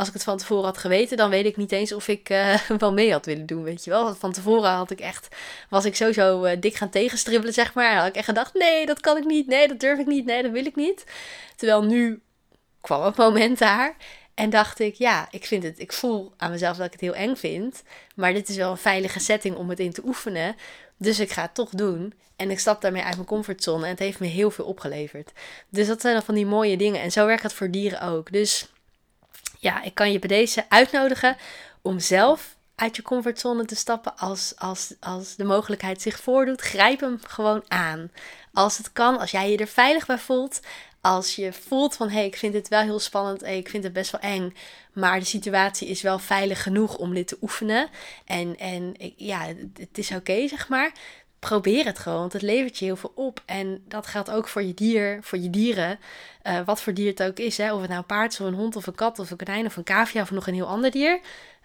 als ik het van tevoren had geweten, dan weet ik niet eens of ik uh, wel mee had willen doen, weet je wel. Van tevoren had ik echt, was ik sowieso uh, dik gaan tegenstribbelen, zeg maar. Had ik echt gedacht, nee, dat kan ik niet, nee, dat durf ik niet, nee, dat wil ik niet. Terwijl nu kwam het moment daar. En dacht ik, ja, ik vind het, ik voel aan mezelf dat ik het heel eng vind. Maar dit is wel een veilige setting om het in te oefenen. Dus ik ga het toch doen. En ik stap daarmee uit mijn comfortzone. En het heeft me heel veel opgeleverd. Dus dat zijn dan van die mooie dingen. En zo werkt het voor dieren ook. Dus ja, ik kan je bij deze uitnodigen om zelf uit je comfortzone te stappen als, als, als de mogelijkheid zich voordoet. Grijp hem gewoon aan. Als het kan, als jij je er veilig bij voelt. Als je voelt van hé, hey, ik vind dit wel heel spannend, hey, ik vind het best wel eng, maar de situatie is wel veilig genoeg om dit te oefenen. En, en ja, het is oké, zeg maar. Probeer het gewoon, want het levert je heel veel op. En dat geldt ook voor je dier, voor je dieren. Uh, wat voor dier het ook is, hè? of het nou een paard is, of een hond, of een kat, of een konijn, of een cavia, of nog een heel ander dier.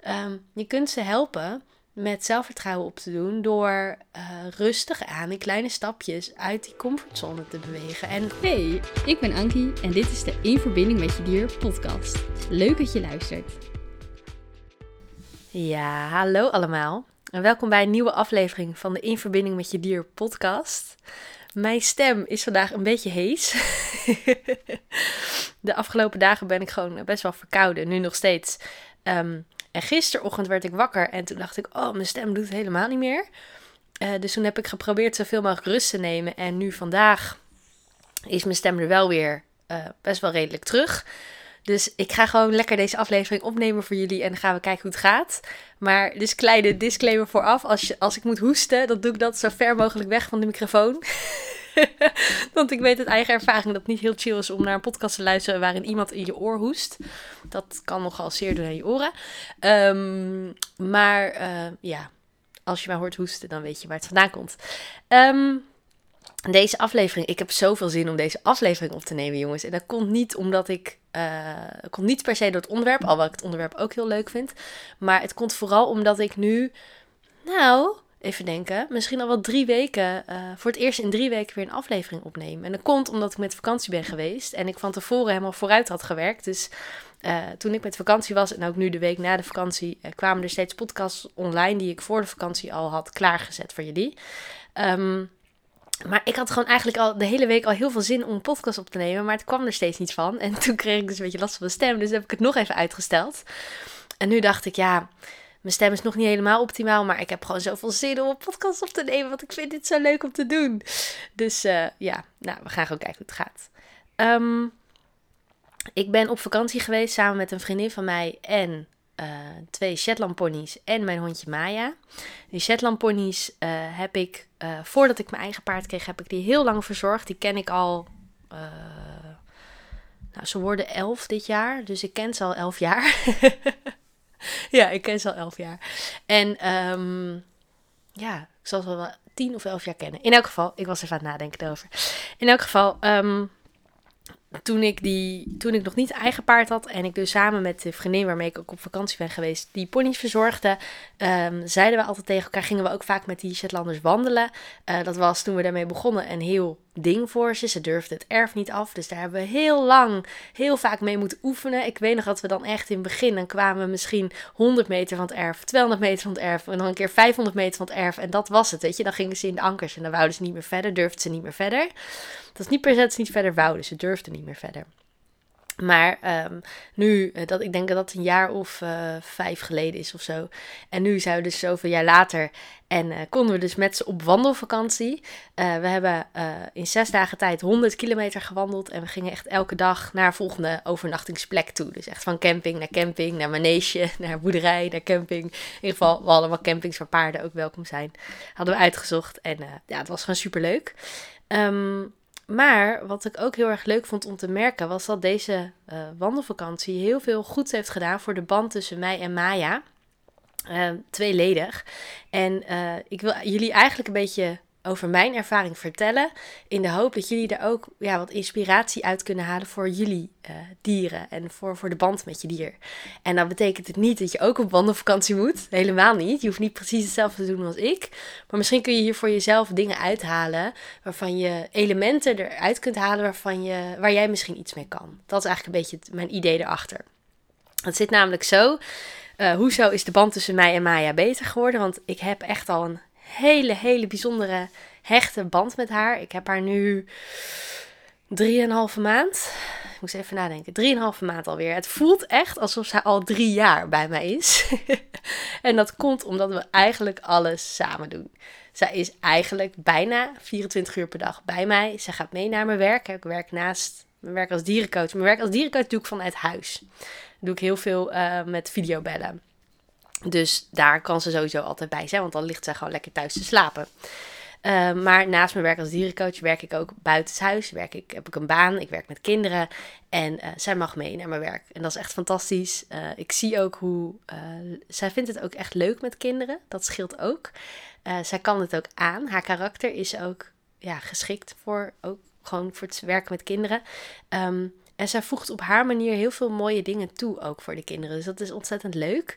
Um, je kunt ze helpen met zelfvertrouwen op te doen door uh, rustig aan in kleine stapjes uit die comfortzone te bewegen. En hey, ik ben Ankie en dit is de In Verbinding met Je Dier podcast. Leuk dat je luistert. Ja, hallo allemaal en welkom bij een nieuwe aflevering van de In Verbinding met Je Dier podcast. Mijn stem is vandaag een beetje hees. de afgelopen dagen ben ik gewoon best wel verkouden, nu nog steeds. Um, en gisterochtend werd ik wakker en toen dacht ik, oh, mijn stem doet helemaal niet meer. Uh, dus toen heb ik geprobeerd zoveel mogelijk rust te nemen. En nu vandaag is mijn stem er wel weer uh, best wel redelijk terug. Dus ik ga gewoon lekker deze aflevering opnemen voor jullie en dan gaan we kijken hoe het gaat. Maar dus kleine disclaimer vooraf, als, je, als ik moet hoesten, dan doe ik dat zo ver mogelijk weg van de microfoon. Want ik weet uit eigen ervaring dat het niet heel chill is om naar een podcast te luisteren waarin iemand in je oor hoest. Dat kan nogal zeer doen aan je oren. Um, maar uh, ja, als je mij hoort hoesten, dan weet je waar het vandaan komt. Um, deze aflevering, ik heb zoveel zin om deze aflevering op te nemen, jongens. En dat komt niet omdat ik, uh, komt niet per se door het onderwerp, alhoewel ik het onderwerp ook heel leuk vind. Maar het komt vooral omdat ik nu, nou, even denken, misschien al wel drie weken, uh, voor het eerst in drie weken weer een aflevering opnemen. En dat komt omdat ik met vakantie ben geweest en ik van tevoren helemaal vooruit had gewerkt. Dus uh, toen ik met vakantie was en ook nu de week na de vakantie, kwamen er steeds podcasts online die ik voor de vakantie al had klaargezet voor jullie. Um, maar ik had gewoon eigenlijk al de hele week al heel veel zin om een podcast op te nemen, maar het kwam er steeds niet van. En toen kreeg ik dus een beetje last van mijn stem, dus heb ik het nog even uitgesteld. En nu dacht ik, ja, mijn stem is nog niet helemaal optimaal, maar ik heb gewoon zoveel zin om een podcast op te nemen, want ik vind dit zo leuk om te doen. Dus uh, ja, nou, we gaan gewoon kijken hoe het gaat. Um, ik ben op vakantie geweest samen met een vriendin van mij en uh, twee Shetland ponies en mijn hondje Maya. Die Shetland ponies uh, heb ik, uh, voordat ik mijn eigen paard kreeg, heb ik die heel lang verzorgd. Die ken ik al, nou ze worden elf dit jaar, dus ik ken ze al elf jaar. ja, ik ken ze al elf jaar. En um, ja, ik zal ze wel tien of elf jaar kennen. In elk geval, ik was even aan het nadenken erover. In elk geval, um, toen ik, die, toen ik nog niet eigen paard had en ik dus samen met de vriendin waarmee ik ook op vakantie ben geweest, die ponies verzorgde, um, zeiden we altijd tegen elkaar, gingen we ook vaak met die Shetlanders wandelen. Uh, dat was toen we daarmee begonnen een heel ding voor ze. Ze durfde het erf niet af, dus daar hebben we heel lang, heel vaak mee moeten oefenen. Ik weet nog dat we dan echt in het begin, dan kwamen we misschien 100 meter van het erf, 200 meter van het erf en dan een keer 500 meter van het erf en dat was het, weet je. Dan gingen ze in de ankers en dan wouden ze niet meer verder, durfden ze niet meer verder. Dat is niet per se dat ze niet verder wouden, ze durfden niet meer verder. Maar um, nu, eh, dat, ik denk dat dat een jaar of uh, vijf geleden is of zo. En nu zijn we dus zoveel jaar later. En uh, konden we dus met ze op wandelvakantie. we hebben in zes dagen tijd 100 kilometer gewandeld. En we gingen echt elke dag naar volgende overnachtingsplek toe. Dus echt van camping naar camping, naar manege, naar boerderij, naar camping. In ieder geval, we wel campings waar paarden ook welkom zijn. Hadden we uitgezocht. En ja, het was gewoon super leuk. Um, maar wat ik ook heel erg leuk vond om te merken, was dat deze uh, wandelvakantie heel veel goeds heeft gedaan voor de band tussen mij en Maya. Uh, tweeledig. En uh, ik wil jullie eigenlijk een beetje over mijn ervaring vertellen. In de hoop dat jullie er ook ja, wat inspiratie uit kunnen halen voor jullie uh, dieren. En voor, voor de band met je dier. En dat betekent het niet dat je ook op wandelvakantie moet. Helemaal niet. Je hoeft niet precies hetzelfde te doen als ik. Maar misschien kun je hier voor jezelf dingen uithalen. Waarvan je elementen eruit kunt halen waarvan je, waar jij misschien iets mee kan. Dat is eigenlijk een beetje mijn idee erachter. Het zit namelijk zo. Uh, hoezo is de band tussen mij en Maya beter geworden? Want ik heb echt al een hele, hele bijzondere hechte band met haar. Ik heb haar nu drieënhalve maand. Ik moest even nadenken. Drieënhalve maand alweer. Het voelt echt alsof zij al drie jaar bij mij is. en dat komt omdat we eigenlijk alles samen doen. Zij is eigenlijk bijna 24 uur per dag bij mij. Ze gaat mee naar mijn werk. Ik werk naast mijn werk als dierencoach. Mijn werk als dierencoach doe ik vanuit huis. doe ik heel veel uh, met videobellen. Dus daar kan ze sowieso altijd bij zijn, want dan ligt zij gewoon lekker thuis te slapen. Uh, maar naast mijn werk als dierencoach werk ik ook buitenshuis. Werk ik, heb ik een baan, ik werk met kinderen en uh, zij mag mee naar mijn werk. En dat is echt fantastisch. Uh, ik zie ook hoe, zij vindt het ook echt leuk met kinderen. Dat scheelt ook. zij kan het ook aan. Haar karakter is ook ja, geschikt voor, ook gewoon voor het werken met kinderen. Um, en zij voegt op haar manier heel veel mooie dingen toe, ook voor de kinderen. Dus dat is ontzettend leuk.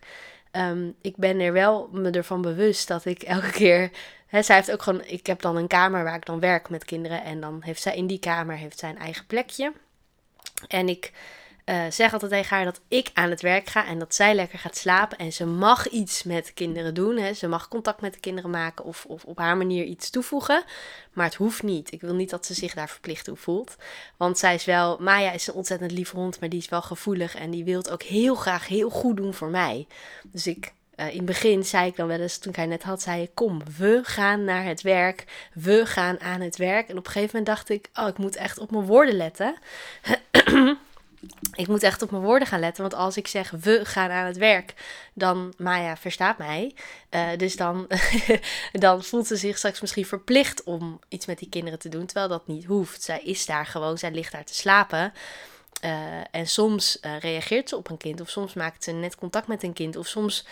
Um, ik ben er wel me ervan bewust dat ik elke keer. Zij heeft ook gewoon. Ik heb dan een kamer waar ik dan werk met kinderen. En dan heeft zij in die kamer heeft zij een eigen plekje. En ik uh, zeg altijd tegen haar dat ik aan het werk ga en dat zij lekker gaat slapen. En ze mag iets met kinderen doen. Hè. Ze mag contact met de kinderen maken of, of op haar manier iets toevoegen. Maar het hoeft niet. Ik wil niet dat ze zich daar verplicht toe voelt. Want zij is wel. Maya is een ontzettend lieve hond, maar die is wel gevoelig. En die wil het ook heel graag heel goed doen voor mij. Dus ik uh, in het begin zei ik dan wel eens, toen ik hij net had, zei ik, kom, we gaan naar het werk. We gaan aan het werk. En op een gegeven moment dacht ik, oh, ik moet echt op mijn woorden letten. ik moet echt op mijn woorden gaan letten. Want als ik zeg we gaan aan het werk, dan Maya verstaat mij. Uh, dus dan, dan voelt ze zich straks misschien verplicht om iets met die kinderen te doen. Terwijl dat niet hoeft. Zij is daar gewoon, zij ligt daar te slapen. Uh, en soms uh, reageert ze op een kind, of soms maakt ze net contact met een kind, of soms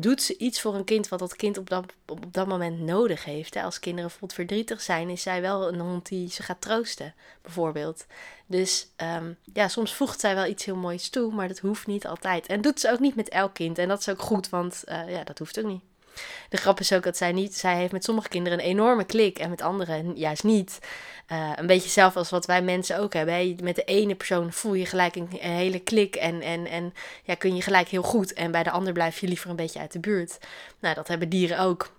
doet ze iets voor een kind wat dat kind op dat, op dat moment nodig heeft. Hè? Als kinderen bijvoorbeeld verdrietig zijn, is zij wel een hond die ze gaat troosten, bijvoorbeeld. Dus um, ja, soms voegt zij wel iets heel moois toe, maar dat hoeft niet altijd. En doet ze ook niet met elk kind. En dat is ook goed, want uh, ja, dat hoeft ook niet. De grap is ook dat zij niet, zij heeft met sommige kinderen een enorme klik en met anderen juist niet. Uh, een beetje zelf als wat wij mensen ook hebben. Met de ene persoon voel je gelijk een, hele klik en, en, en ja, kun je gelijk heel goed. En bij de ander blijf je liever een beetje uit de buurt. Nou, dat hebben dieren ook.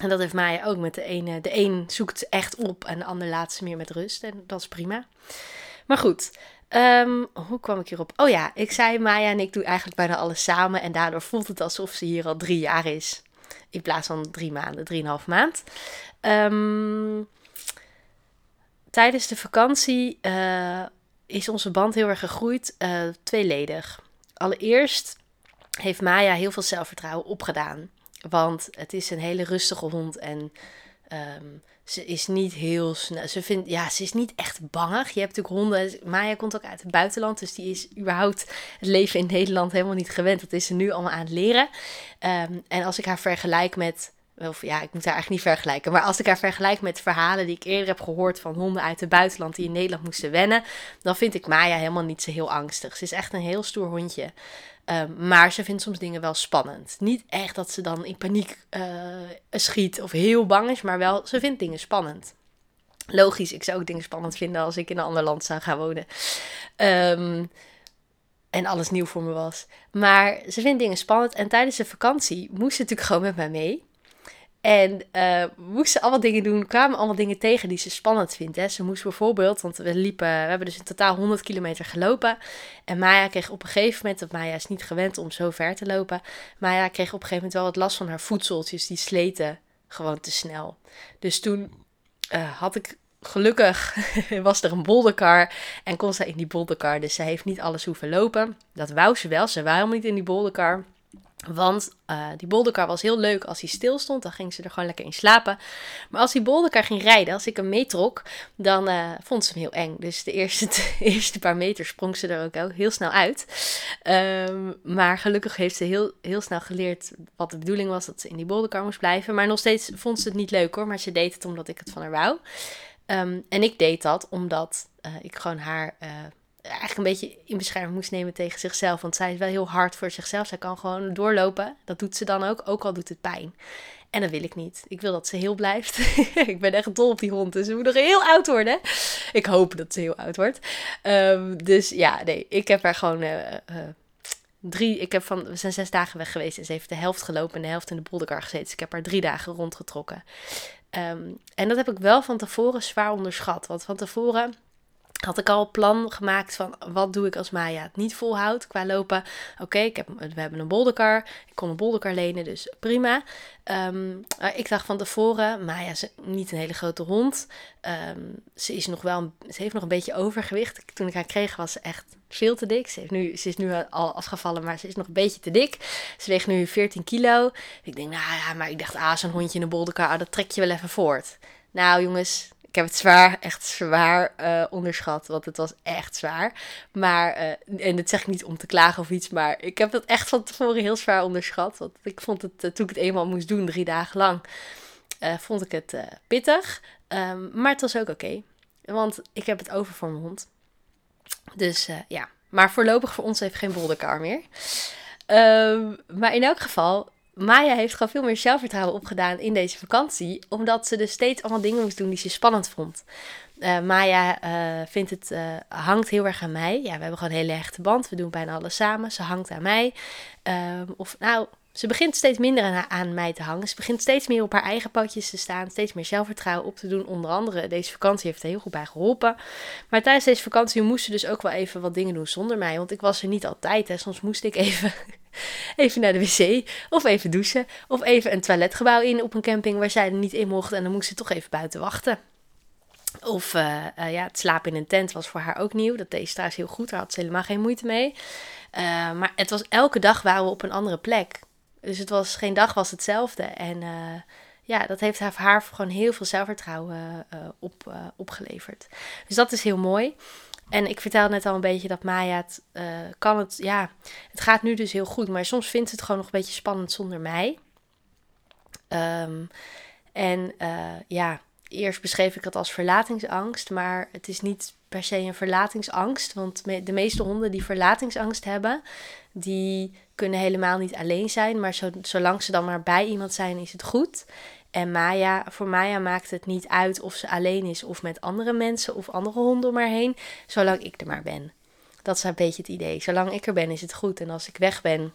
En dat heeft Maya ook met de ene. De een zoekt echt op en de ander laat ze meer met rust. En dat is prima. Maar goed, um, hoe kwam ik hierop? Oh ja, ik zei Maya en ik doe eigenlijk bijna alles samen. En daardoor voelt het alsof ze hier al drie jaar is. In plaats van drie maanden, drieënhalf maand. Um, tijdens de vakantie uh, is onze band heel erg gegroeid. Uh, tweeledig. Allereerst heeft Maya heel veel zelfvertrouwen opgedaan. Want het is een hele rustige hond en um, ze is niet heel snel. Ze vindt, ja, ze is niet echt bangig. Je hebt natuurlijk honden. Maya komt ook uit het buitenland, dus die is überhaupt het leven in Nederland helemaal niet gewend. Dat is ze nu allemaal aan het leren. Um, en als ik haar vergelijk met of ja, ik moet haar eigenlijk niet vergelijken. Maar als ik haar vergelijk met verhalen die ik eerder heb gehoord van honden uit het buitenland die in Nederland moesten wennen, dan vind ik Maya helemaal niet zo heel angstig. Ze is echt een heel stoer hondje. Um, maar ze vindt soms dingen wel spannend. Niet echt dat ze dan in paniek uh, schiet of heel bang is, maar wel, ze vindt dingen spannend. Logisch, ik zou ook dingen spannend vinden als ik in een ander land zou gaan wonen. Um, en alles nieuw voor me was. Maar ze vindt dingen spannend. En tijdens de vakantie moest ze natuurlijk gewoon met mij mee. En uh, moesten allemaal dingen doen, kwamen allemaal dingen tegen die ze spannend vindt. Hè. Ze moest bijvoorbeeld, want we liepen, we hebben dus in totaal 100 kilometer gelopen. En Maya kreeg op een gegeven moment, want Maya is niet gewend om zo ver te lopen. Maya kreeg op een gegeven moment wel wat last van haar voedseltjes, die sleten gewoon te snel. Dus toen uh, had ik gelukkig was er een bolderkar en kon ze in die bolderkar. Dus ze heeft niet alles hoeven lopen. Dat wou ze wel. Ze wou helemaal niet in die bolderkar. Want uh, die bolderkar was heel leuk als hij stil stond. Dan ging ze er gewoon lekker in slapen. Maar als die bolderkar ging rijden, als ik hem meetrok, dan uh, vond ze hem heel eng. Dus de eerste, eerste paar meter sprong ze er ook heel snel uit. Um, maar gelukkig heeft ze heel, heel snel geleerd wat de bedoeling was. Dat ze in die bolderkar moest blijven. Maar nog steeds vond ze het niet leuk hoor. Maar ze deed het omdat ik het van haar wou. Um, en ik deed dat omdat uh, ik gewoon haar eigenlijk een beetje in bescherming moest nemen tegen zichzelf. Want zij is wel heel hard voor zichzelf. Zij kan gewoon doorlopen. Dat doet ze dan ook, ook al doet het pijn. En dat wil ik niet. Ik wil dat ze heel blijft. ik ben echt dol op die hond. Dus ze moet nog heel oud worden. Ik hoop dat ze heel oud wordt. Um, dus ja, nee. Ik heb haar gewoon uh, uh, drie, ik heb van, we zijn zes dagen weg geweest en ze heeft de helft gelopen en de helft in de bolderkar gezeten. Dus ik heb haar drie dagen rondgetrokken. Ehm, en dat heb ik wel van tevoren zwaar onderschat. Want van tevoren had ik al een plan gemaakt van wat doe ik als Maya het niet volhoudt qua lopen. Oké, heb we hebben een bolderkar. Ik kon een bolderkar lenen, dus prima. Ehm, ik dacht van tevoren, Maya is niet een hele grote hond. Ehm, ze, is nog wel, ze heeft nog een beetje overgewicht. Toen ik haar kreeg was ze echt veel te dik. Ze, heeft nu, ze is nu al afgevallen, maar ze is nog een beetje te dik. Ze weegt nu 14 kilo. Ik denk, nou ja, maar ik dacht, ah, zo'n hondje in een bolderkar, ah, dat trek je wel even voort. Nou jongens, ik heb het zwaar, echt zwaar uh, onderschat, want het was echt zwaar. Maar, uh, en dat zeg ik niet om te klagen of iets, maar ik heb dat echt van tevoren heel zwaar onderschat. Want ik vond het, uh, toen ik het eenmaal moest doen, drie dagen lang, vond ik het pittig. Um, maar het was ook oké, want ik heb het over voor mijn hond. Dus ja, maar voorlopig voor ons heeft geen bolderkar meer. Um, maar in elk geval, Maya heeft gewoon veel meer zelfvertrouwen opgedaan in deze vakantie. Omdat ze dus steeds allemaal dingen moest doen die ze spannend vond. Uh, Maya uh, vindt het, uh, hangt heel erg aan mij. Ja, we hebben gewoon een hele hechte band. We doen bijna alles samen. Ze hangt aan mij. Ehm, of nou, ze begint steeds minder aan, mij te hangen. Ze begint steeds meer op haar eigen pootjes te staan. Steeds meer zelfvertrouwen op te doen. Onder andere, deze vakantie heeft er heel goed bij geholpen. Maar tijdens deze vakantie moest ze dus ook wel even wat dingen doen zonder mij. Want ik was er niet altijd. Hè. Soms moest ik even even naar de wc, of even douchen, of even een toiletgebouw in op een camping waar zij er niet in mocht en dan moest ze toch even buiten wachten. Of uh, uh, ja, het slapen in een tent was voor haar ook nieuw. Dat deed ze trouwens heel goed. Daar had ze helemaal geen moeite mee. Uh, maar het was elke dag waren we op een andere plek. Dus het was geen dag was hetzelfde. En ja, dat heeft haar, haar gewoon heel veel zelfvertrouwen op, opgeleverd. Dus dat is heel mooi. En ik vertelde net al een beetje dat Maya het kan het, ja, het gaat nu dus heel goed, maar soms vindt het gewoon nog een beetje spannend zonder mij. Um, en ja, eerst beschreef ik het als verlatingsangst, maar het is niet per se een verlatingsangst, want de meeste honden die verlatingsangst hebben, die kunnen helemaal niet alleen zijn, maar zolang ze dan maar bij iemand zijn, is het goed. En Maya, voor Maya maakt het niet uit of ze alleen is of met andere mensen of andere honden om haar heen, zolang ik er maar ben. Dat is een beetje het idee. Zolang ik er ben, is het goed. En als ik weg ben,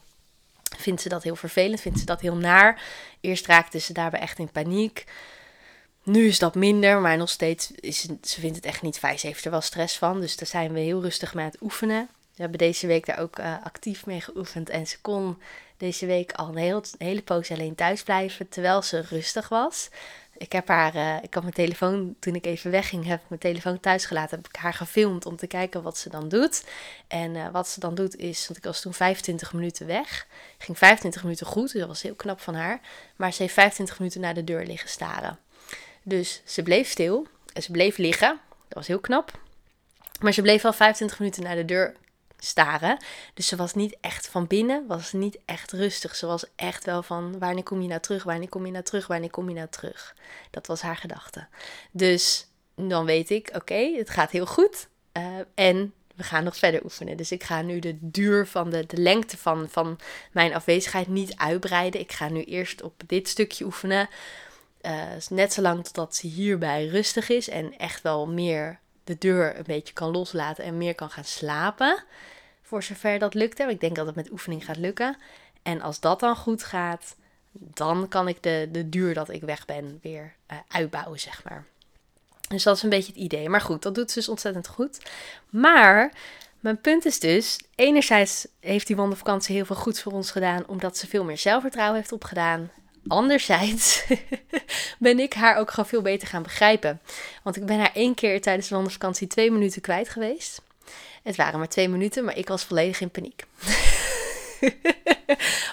vindt ze dat heel vervelend, vindt ze dat heel naar. Eerst raakte ze daarbij echt in paniek. Nu is dat minder, maar nog steeds is ze, vindt het echt niet fijn. Ze heeft er wel stress van, dus daar zijn we heel rustig mee aan het oefenen. We hebben deze week daar ook uh, actief mee geoefend en ze kon deze week al een, heel, hele poos alleen thuis blijven, terwijl ze rustig was. Ik heb haar, uh, ik had mijn telefoon, toen ik even wegging, heb ik mijn telefoon thuis gelaten. Heb ik haar gefilmd om te kijken wat ze dan doet. En uh, wat ze dan doet is, want ik was toen 25 minuten weg. Ging 25 minuten goed, dus dat was heel knap van haar. Maar ze heeft 25 minuten naar de deur liggen staren. Dus ze bleef stil en ze bleef liggen. Dat was heel knap. Maar ze bleef wel 25 minuten naar de deur staren. Dus ze was niet echt van binnen, was niet echt rustig. Ze was echt wel van wanneer kom je nou terug, wanneer kom je nou terug, wanneer kom je nou terug. Dat was haar gedachte. Dus dan weet ik, oké, het gaat heel goed. Uh, en we gaan nog verder oefenen. Dus ik ga nu de duur van de, de lengte van, van mijn afwezigheid niet uitbreiden. Ik ga nu eerst op dit stukje oefenen. Uh, net zolang totdat ze hierbij rustig is en echt wel meer de deur een beetje kan loslaten en meer kan gaan slapen. Voor zover dat lukt. Ik denk dat het met oefening gaat lukken. En als dat dan goed gaat, dan kan ik de, de duur dat ik weg ben weer uh, uitbouwen, zeg maar. Dus dat is een beetje het idee. Maar goed, dat doet ze dus ontzettend goed. Maar mijn punt is dus, enerzijds heeft die wandelvakantie heel veel goeds voor ons gedaan, omdat ze veel meer zelfvertrouwen heeft opgedaan. Anderzijds ben ik haar ook gewoon veel beter gaan begrijpen. Want ik ben haar één keer tijdens de wandelvakantie twee minuten kwijt geweest. Het waren maar twee minuten, maar ik was volledig in paniek.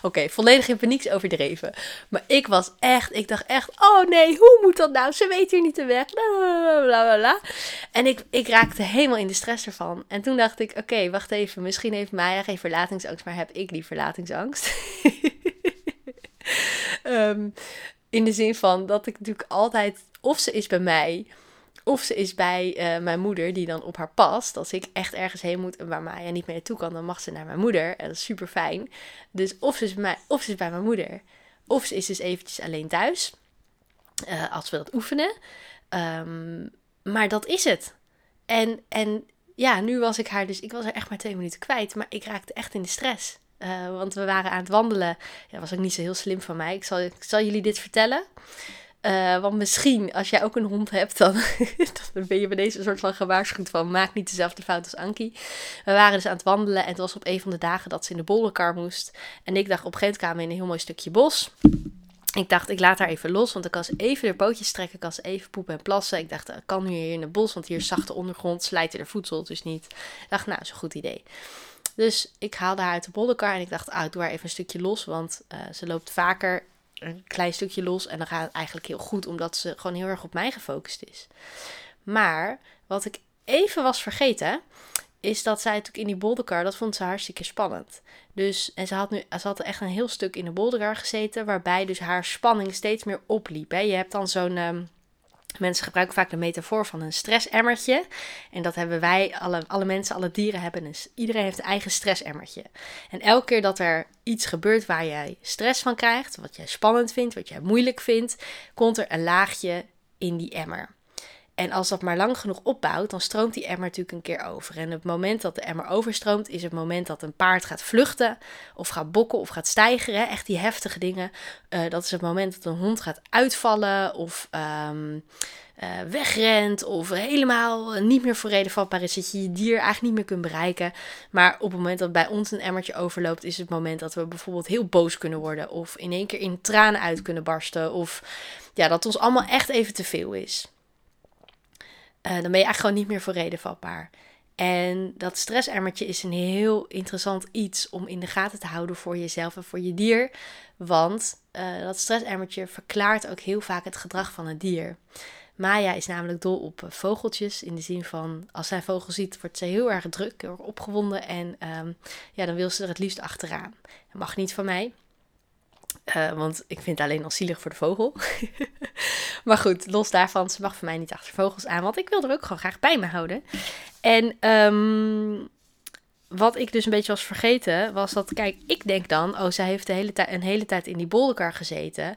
Oké, volledig in paniek is overdreven. Maar ik was echt, ik dacht echt, oh nee, hoe moet dat nou? Ze weet hier niet de weg. Bla, En ik, ik raakte helemaal in de stress ervan. En toen dacht ik, oké, wacht even. Misschien heeft Maya geen verlatingsangst, maar heb ik die verlatingsangst. um, in de zin van dat ik natuurlijk altijd, of ze is bij mij, of ze is bij uh, mijn moeder, die dan op haar past. Als ik echt ergens heen moet en waar Maya niet meer naartoe kan, dan mag ze naar mijn moeder. En dat is super fijn. Dus of ze is bij mij, of ze is bij mijn moeder. Of ze is dus eventjes alleen thuis. Uh, als we dat oefenen. Um, maar dat is het. En, en ja, nu was ik haar dus, ik was er echt maar twee minuten kwijt. Maar ik raakte echt in de stress. Uh, want we waren aan het wandelen. Ja, dat was ook niet zo heel slim van mij. Ik zal, ik zal jullie dit vertellen. Uh, want misschien, als jij ook een hond hebt, dan, dan ben je bij deze soort van gewaarschuwd van maak niet dezelfde fout als Ankie. We waren dus aan het wandelen en het was op een van de dagen dat ze in de bollenkar moest. En ik dacht, op een gegeven moment kwamen we in een heel mooi stukje bos. Ik dacht, ik laat haar even los, want dan kan ze even de pootjes trekken, kan ze even poepen en plassen. Ik dacht, ik kan nu hier in het bos, want hier is zachte ondergrond, slijten er voedsel dus niet. Ik dacht, nou, is een goed idee. Dus ik haalde haar uit de bollenkar en ik dacht, ah, doe haar even een stukje los, want uh, ze loopt vaker een klein stukje los en dan gaat het eigenlijk heel goed, omdat ze gewoon heel erg op mij gefocust is. Maar wat ik even was vergeten, is dat zij natuurlijk in die bolderkar, dat vond ze hartstikke spannend. Dus, en ze had, nu, ze had echt een heel stuk in de bolderkar gezeten, waarbij dus haar spanning steeds meer opliep. Hè. Je hebt dan zo'n... Um, Mensen gebruiken vaak de metafoor van een stressemmertje. En dat hebben wij, alle, alle mensen, alle dieren hebben. Een, iedereen heeft een eigen stressemmertje. En elke keer dat er iets gebeurt waar jij stress van krijgt, wat jij spannend vindt, wat jij moeilijk vindt, komt er een laagje in die emmer. En als dat maar lang genoeg opbouwt, dan stroomt die emmer natuurlijk een keer over. En het moment dat de emmer overstroomt, is het moment dat een paard gaat vluchten, of gaat bokken, of gaat stijgeren. Echt die heftige dingen. Uh, dat is het moment dat een hond gaat uitvallen, of um, uh, wegrent, of helemaal niet meer voor reden vatbaar is. Dat je je dier eigenlijk niet meer kunt bereiken. Maar op het moment dat bij ons een emmertje overloopt, is het moment dat we bijvoorbeeld heel boos kunnen worden, of in één keer in tranen uit kunnen barsten, of ja, dat ons allemaal echt even te veel is. Uh, dan ben je eigenlijk gewoon niet meer voor reden vatbaar. En dat stressemmertje is een heel interessant iets om in de gaten te houden voor jezelf en voor je dier. Want uh, dat stressemmertje verklaart ook heel vaak het gedrag van het dier. Maya is namelijk dol op eh, vogeltjes. In de zin van, als zij vogel ziet, wordt ze heel erg druk, heel opgewonden. En um, ja, dan wil ze er het liefst achteraan. Dat mag niet van mij. Uh, want ik vind het alleen al zielig voor de vogel. maar goed, los daarvan, ze mag voor mij niet achter vogels aan. Want ik wil er ook gewoon graag bij me houden. En um, wat ik dus een beetje was vergeten, was dat, kijk, ik denk dan, oh, zij heeft de hele tijd een hele tijd in die bolderkar gezeten.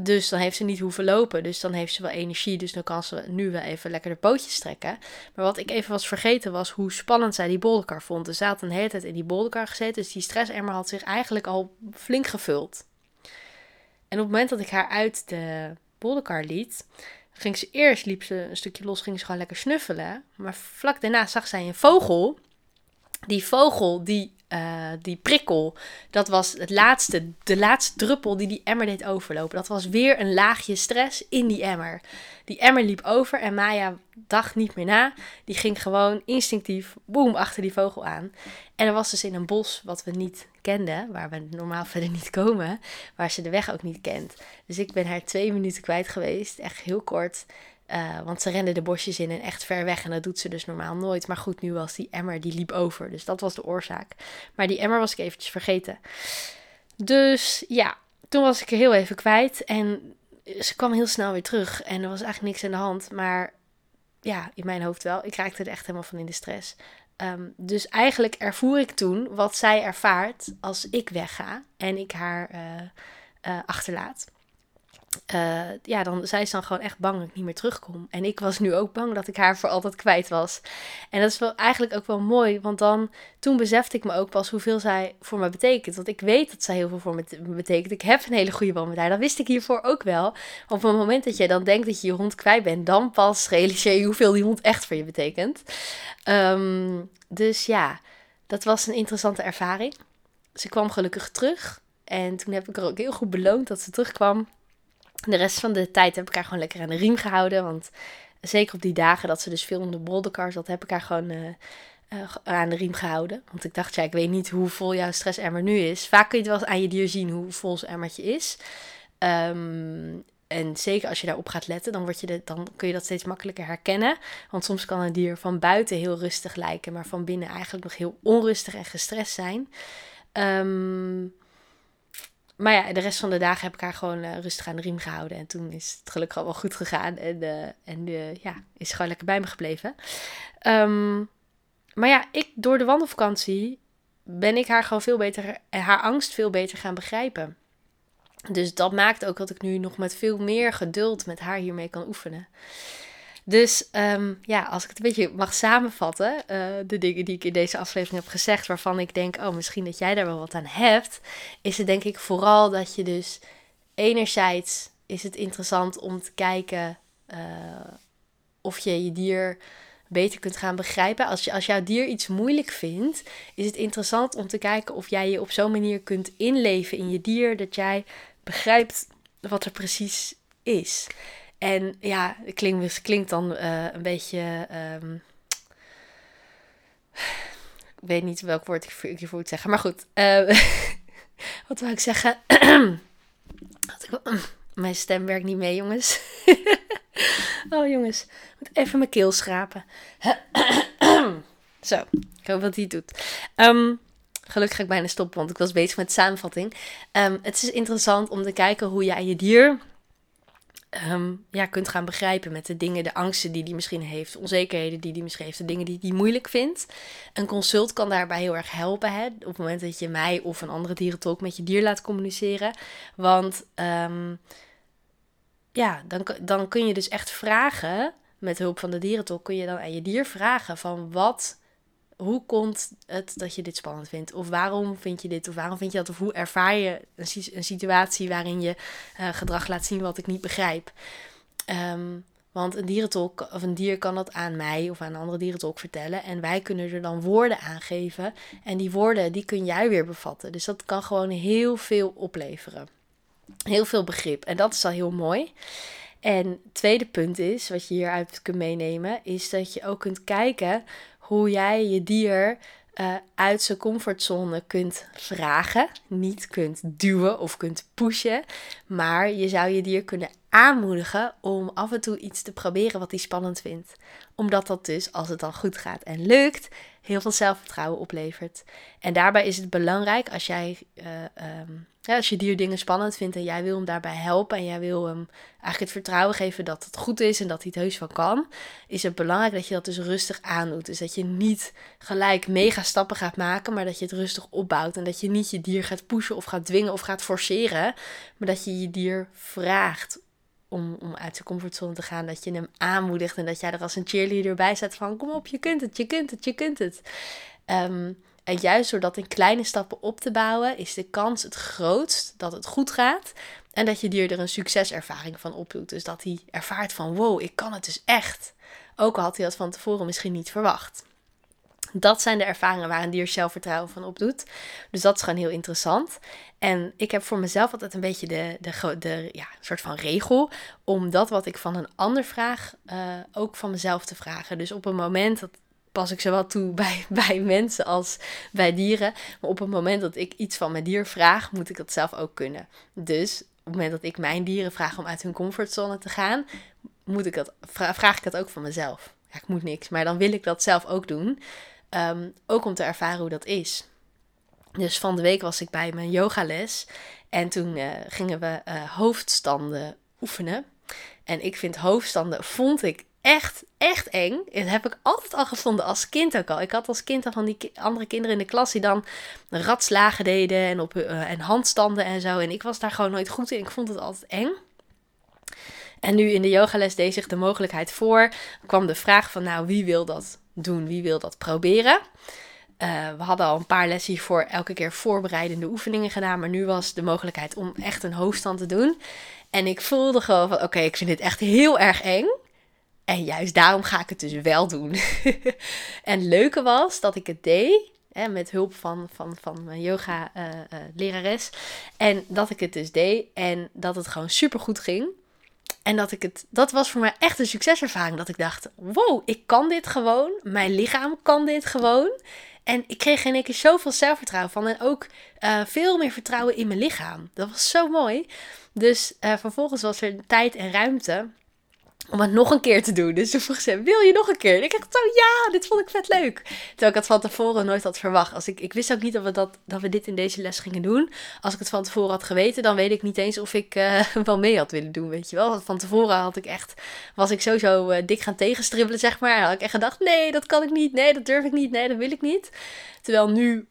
Dus dan heeft ze niet hoeven lopen. Dus dan heeft ze wel energie. Dus dan kan ze nu wel even lekker de pootjes trekken. Maar wat ik even was vergeten was hoe spannend zij die bolderkar vond. Ze had een hele tijd in die bolderkar gezeten. Dus die stressemmer had zich eigenlijk al flink gevuld. En op het moment dat ik haar uit de bolderkar liet, ging ze eerst, liep ze een stukje los, ging ze gewoon lekker snuffelen. Maar vlak daarna zag zij een vogel. Die vogel, die, uh, die prikkel, dat was het laatste, de laatste druppel die die emmer deed overlopen. Dat was weer een laagje stress in die emmer. Die emmer liep over en Maya dacht niet meer na. Die ging gewoon instinctief, boem, achter die vogel aan. En er was dus in een bos wat we niet kenden, waar we normaal verder niet komen, waar ze de weg ook niet kent. Dus ik ben haar twee minuten kwijt geweest, echt heel kort. Uh, want ze rende de bosjes in en echt ver weg. En dat doet ze dus normaal nooit. Maar goed, nu was die emmer, die liep over. Dus dat was de oorzaak. Maar die emmer was ik eventjes vergeten. Dus ja, toen was ik er heel even kwijt. En ze kwam heel snel weer terug. En er was eigenlijk niks aan de hand. Maar ja, in mijn hoofd wel. Ik raakte er echt helemaal van in de stress. Um, dus eigenlijk ervoer ik toen wat zij ervaart als ik wegga en ik haar uh, uh, achterlaat. Uh, ja, dan, zij is dan gewoon echt bang dat ik niet meer terugkom. En ik was nu ook bang dat ik haar voor altijd kwijt was. En dat is wel eigenlijk ook wel mooi, want dan, toen besefte ik me ook pas hoeveel zij voor me betekent. Want ik weet dat zij heel veel voor me betekent. Ik heb een hele goede band met haar. Dat wist ik hiervoor ook wel. Op het moment dat je dan denkt dat je je hond kwijt bent, dan pas realiseer je hoeveel die hond echt voor je betekent. Um, dus ja, dat was een interessante ervaring. Ze kwam gelukkig terug. En toen heb ik er ook heel goed beloond dat ze terugkwam. De rest van de tijd heb ik haar gewoon lekker aan de riem gehouden. Want zeker op die dagen dat ze dus veel de bolderkar zat, heb ik haar gewoon uh, uh, aan de riem gehouden. Want ik dacht, ja, ik weet niet hoe vol jouw stressemmer nu is. Vaak kun je het wel aan je dier zien hoe vol zijn emmertje is. Um, en zeker als je daarop gaat letten, dan, word je dan kun je dat steeds makkelijker herkennen. Want soms kan een dier van buiten heel rustig lijken, maar van binnen eigenlijk nog heel onrustig en gestrest zijn. Um, maar ja, de rest van de dagen heb ik haar gewoon uh, rustig aan de riem gehouden. En toen is het gelukkig al wel goed gegaan. En, uh, en uh, ja, is gewoon lekker bij me gebleven. Um, maar ja, ik, door de wandelvakantie ben ik haar gewoon veel beter, haar angst veel beter gaan begrijpen. Dus dat maakt ook dat ik nu nog met veel meer geduld met haar hiermee kan oefenen. Dus ehm, ja, als ik het een beetje mag samenvatten, uh, de dingen die ik in deze aflevering heb gezegd, waarvan ik denk, oh, misschien dat jij daar wel wat aan hebt, is het denk ik vooral dat je dus enerzijds is het interessant om te kijken uh, of je je dier beter kunt gaan begrijpen. Als, je, als jouw dier iets moeilijk vindt, is het interessant om te kijken of jij je op zo'n manier kunt inleven in je dier, dat jij begrijpt wat er precies is. En ja, het klinkt, klinkt dan uh, een beetje. Um, ik weet niet welk woord ik hiervoor moet zeggen. Maar goed, uh, wat wil ik zeggen? Mijn stem werkt niet mee, jongens. oh, jongens. Ik moet even mijn keel schrapen. Zo, ik hoop dat hij het doet. Um, gelukkig ga ik bijna stoppen, want ik was bezig met samenvatting. Um, het is interessant om te kijken hoe jij je dier um, ja, kunt gaan begrijpen met de dingen, de angsten die hij misschien heeft, onzekerheden die hij misschien heeft, de dingen die hij moeilijk vindt. Een consult kan daarbij heel erg helpen. Hè? Op het moment dat je mij of een andere dierentolk met je dier laat communiceren. Want um, ja, dan, dan kun je dus echt vragen, met hulp van de dierentolk, kun je dan aan je dier vragen van wat hoe komt het dat je dit spannend vindt? Of waarom vind je dit? Of waarom vind je dat? Of hoe ervaar je een, situatie waarin je uh, gedrag laat zien wat ik niet begrijp? Um, want een dierentolk of een dier kan dat aan mij of aan een andere dierentolk vertellen. En wij kunnen er dan woorden aan geven. En die woorden die kun jij weer bevatten. Dus dat kan gewoon heel veel opleveren. Heel veel begrip. En dat is al heel mooi. En het tweede punt is, wat je hieruit kunt meenemen, is dat je ook kunt kijken hoe jij je dier uh, uit zijn comfortzone kunt vragen. Niet kunt duwen of kunt pushen. Maar je zou je dier kunnen aanmoedigen om af en toe iets te proberen wat hij spannend vindt. Omdat dat dus, als het dan goed gaat en lukt, heel veel zelfvertrouwen oplevert. En daarbij is het belangrijk als jij, uh, um, ja, als je dier dingen spannend vindt en jij wil hem daarbij helpen en jij wil hem eigenlijk het vertrouwen geven dat het goed is en dat hij het heus van kan, is het belangrijk dat je dat dus rustig aandoet. Dus dat je niet gelijk mega stappen gaat maken, maar dat je het rustig opbouwt en dat je niet je dier gaat pushen of gaat dwingen of gaat forceren, maar dat je je dier vraagt om, om uit zijn comfortzone te gaan. Dat je hem aanmoedigt en dat jij er als een cheerleader bij staat van kom op, je kunt het, je kunt het, je kunt het. Um, en juist door dat in kleine stappen op te bouwen, is de kans het grootst dat het goed gaat. En dat je dier er een succeservaring van opdoet. Dus dat hij ervaart van wow, ik kan het dus echt. Ook al had hij dat van tevoren misschien niet verwacht. Dat zijn de ervaringen waar een dier zelfvertrouwen van opdoet. Dus dat is gewoon heel interessant. En ik heb voor mezelf altijd een beetje de, de, de ja, soort van regel om dat wat ik van een ander vraag uh, ook van mezelf te vragen. Dus op een moment, dat pas ik zowel toe bij, bij mensen als bij dieren. Maar op het moment dat ik iets van mijn dier vraag, moet ik dat zelf ook kunnen. Dus op het moment dat ik mijn dieren vraag om uit hun comfortzone te gaan, moet ik dat, vraag ik dat ook van mezelf. Ja, ik moet niks, maar dan wil ik dat zelf ook doen. Um, ook om te ervaren hoe dat is. Dus van de week was ik bij mijn yogales. En toen uh, gingen we uh, hoofdstanden oefenen. En ik vind hoofdstanden, vond ik echt, echt eng. Dat heb ik altijd al gevonden als kind ook al. Ik had als kind al van die andere kinderen in de klas die dan ratslagen deden en, op, uh, en handstanden en zo. En ik was daar gewoon nooit goed in. Ik vond het altijd eng. En nu in de yogales deed zich de mogelijkheid voor. kwam de vraag van nou, wie wil dat doen? Wie wil dat proberen? Uh, we hadden al een paar lessen voor elke keer voorbereidende oefeningen gedaan. Maar nu was de mogelijkheid om echt een hoofdstand te doen. En ik voelde gewoon van oké, ik vind dit echt heel erg eng. En juist daarom ga ik het dus wel doen. en het leuke was dat ik het deed. Hè, met hulp van, van, van mijn yoga uh, uh, lerares. En dat ik het dus deed. En dat het gewoon super goed ging. En dat ik het, dat was voor mij echt een succeservaring. Dat ik dacht: wow, ik kan dit gewoon. Mijn lichaam kan dit gewoon. En ik kreeg in één keer zoveel zelfvertrouwen van. En ook uh, veel meer vertrouwen in mijn lichaam. Dat was zo mooi. Dus uh, vervolgens was er tijd en ruimte om het nog een keer te doen. Dus toen vroeg ze, wil je nog een keer? En ik dacht zo, ja, dit vond ik vet leuk. Terwijl ik het van tevoren nooit had verwacht. Als ik, ik wist ook niet dat we, dat, dat we dit in deze les gingen doen. Als ik het van tevoren had geweten, dan weet ik niet eens of ik uh, wel mee had willen doen, weet je wel. Want van tevoren had ik echt, was ik sowieso uh, dik gaan tegenstribbelen, zeg maar. Had ik echt gedacht, nee, dat kan ik niet. Nee, dat durf ik niet. Nee, dat wil ik niet. Terwijl nu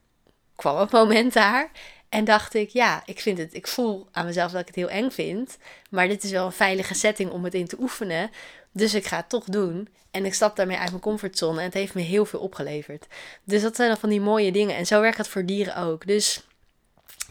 kwam het moment daar. En dacht ik, ja, ik vind het, ik voel aan mezelf dat ik het heel eng vind. Maar dit is wel een veilige setting om het in te oefenen. Dus ik ga het toch doen. En ik stap daarmee uit mijn comfortzone. En het heeft me heel veel opgeleverd. Dus dat zijn dan van die mooie dingen. En zo werkt het voor dieren ook. Dus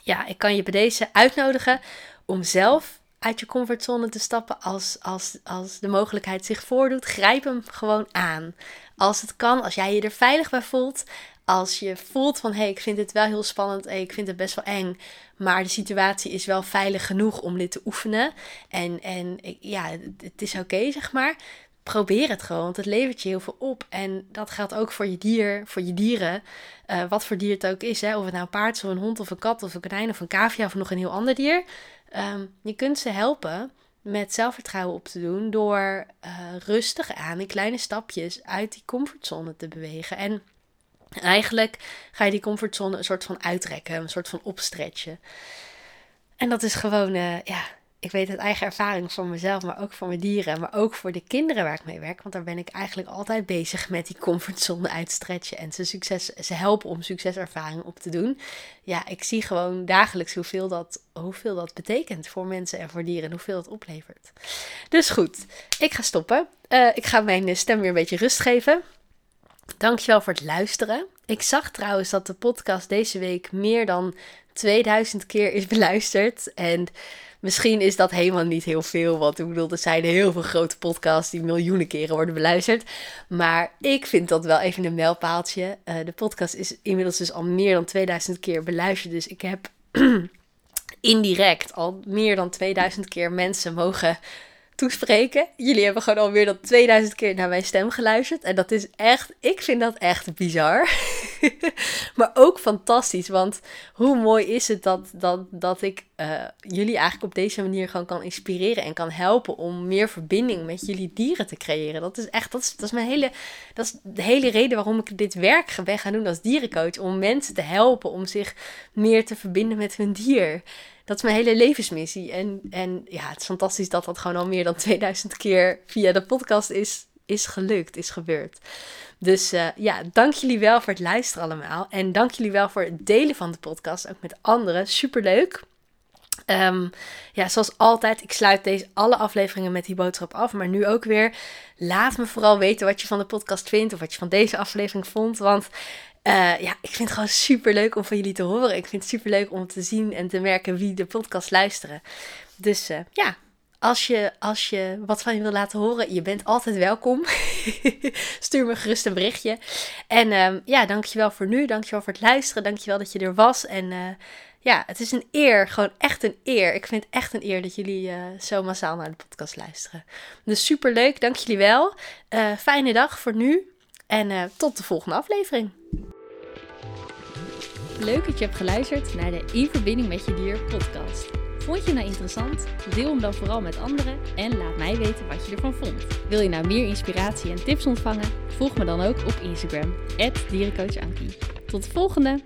ja, ik kan je bij deze uitnodigen om zelf uit je comfortzone te stappen als, als, als de mogelijkheid zich voordoet. Grijp hem gewoon aan. Als het kan, als jij je er veilig bij voelt. Als je voelt van hé, hey, ik vind dit wel heel spannend, hey, ik vind het best wel eng, maar de situatie is wel veilig genoeg om dit te oefenen. En, en ja, het is oké, zeg maar. Probeer het gewoon, want het levert je heel veel op. En dat geldt ook voor je dier, voor je dieren. Uh, wat voor dier het ook is, hè? of het nou een paard of een hond, of een kat, of een konijn, of een cavia, of nog een heel ander dier. Um, je kunt ze helpen met zelfvertrouwen op te doen door uh, rustig aan in kleine stapjes uit die comfortzone te bewegen. En eigenlijk ga je die comfortzone een soort van uitrekken, een soort van opstretchen. En dat is gewoon, uh, ja, ik weet uit eigen ervaring van mezelf, maar ook voor mijn dieren, maar ook voor de kinderen waar ik mee werk. Want daar ben ik eigenlijk altijd bezig met die comfortzone uitstretchen en ze, succes, ze helpen om succeservaring op te doen. Ja, ik zie gewoon dagelijks hoeveel dat, hoeveel dat betekent voor mensen en voor dieren en hoeveel het oplevert. Dus goed, ik ga stoppen. Uh, ik ga mijn stem weer een beetje rust geven. Dankjewel voor het luisteren. Ik zag trouwens dat de podcast deze week meer dan 2000 keer is beluisterd. En misschien is dat helemaal niet heel veel. Want ik bedoel, er zijn heel veel grote podcasts die miljoenen keren worden beluisterd. Maar ik vind dat wel even een mijlpaaltje. Uh, de podcast is inmiddels dus al meer dan 2000 keer beluisterd. Dus ik heb indirect al meer dan 2000 keer mensen mogen toespreken. Jullie hebben gewoon al meer dan 2000 keer naar mijn stem geluisterd. En dat is echt, ik vind dat echt bizar. maar ook fantastisch. Want hoe mooi is het dat, dat, dat ik uh, jullie eigenlijk op deze manier gewoon kan inspireren en kan helpen om meer verbinding met jullie dieren te creëren. Dat is echt, dat is, dat is mijn hele, dat is de hele reden waarom ik dit werk ben gaan doen als dierencoach. Om mensen te helpen om zich meer te verbinden met hun dier dat is mijn hele levensmissie. En, en ja, het is fantastisch dat dat gewoon al meer dan 2000 keer via de podcast is, is gelukt, is gebeurd. Dus uh, ja, dank jullie wel voor het luisteren allemaal. En dank jullie wel voor het delen van de podcast, ook met anderen. Superleuk. Um, ja, zoals altijd, ik sluit deze alle afleveringen met die boodschap af. Maar nu ook weer. Laat me vooral weten wat je van de podcast vindt. Of wat je van deze aflevering vond. Want uh, ja, ik vind het gewoon super leuk om van jullie te horen. Ik vind het super leuk om te zien en te merken wie de podcast luisteren. Dus uh, ja, als je, als je wat van je wil laten horen, je bent altijd welkom. Stuur me gerust een berichtje. En um, ja, dankjewel voor nu. Dankjewel voor het luisteren. Dankjewel dat je er was. En uh, ja, het is een eer. Gewoon echt een eer. Ik vind het echt een eer dat jullie zo massaal naar de podcast luisteren. Dus super leuk. Dank jullie wel. fijne dag voor nu. En tot de volgende aflevering. Leuk dat je hebt geluisterd naar de In Verbinding met Je Dier podcast. Vond je nou interessant? Deel hem dan vooral met anderen en laat mij weten wat je ervan vond. Wil je nou meer inspiratie en tips ontvangen? Volg me dan ook op Instagram, dierencoachankie. Tot de volgende!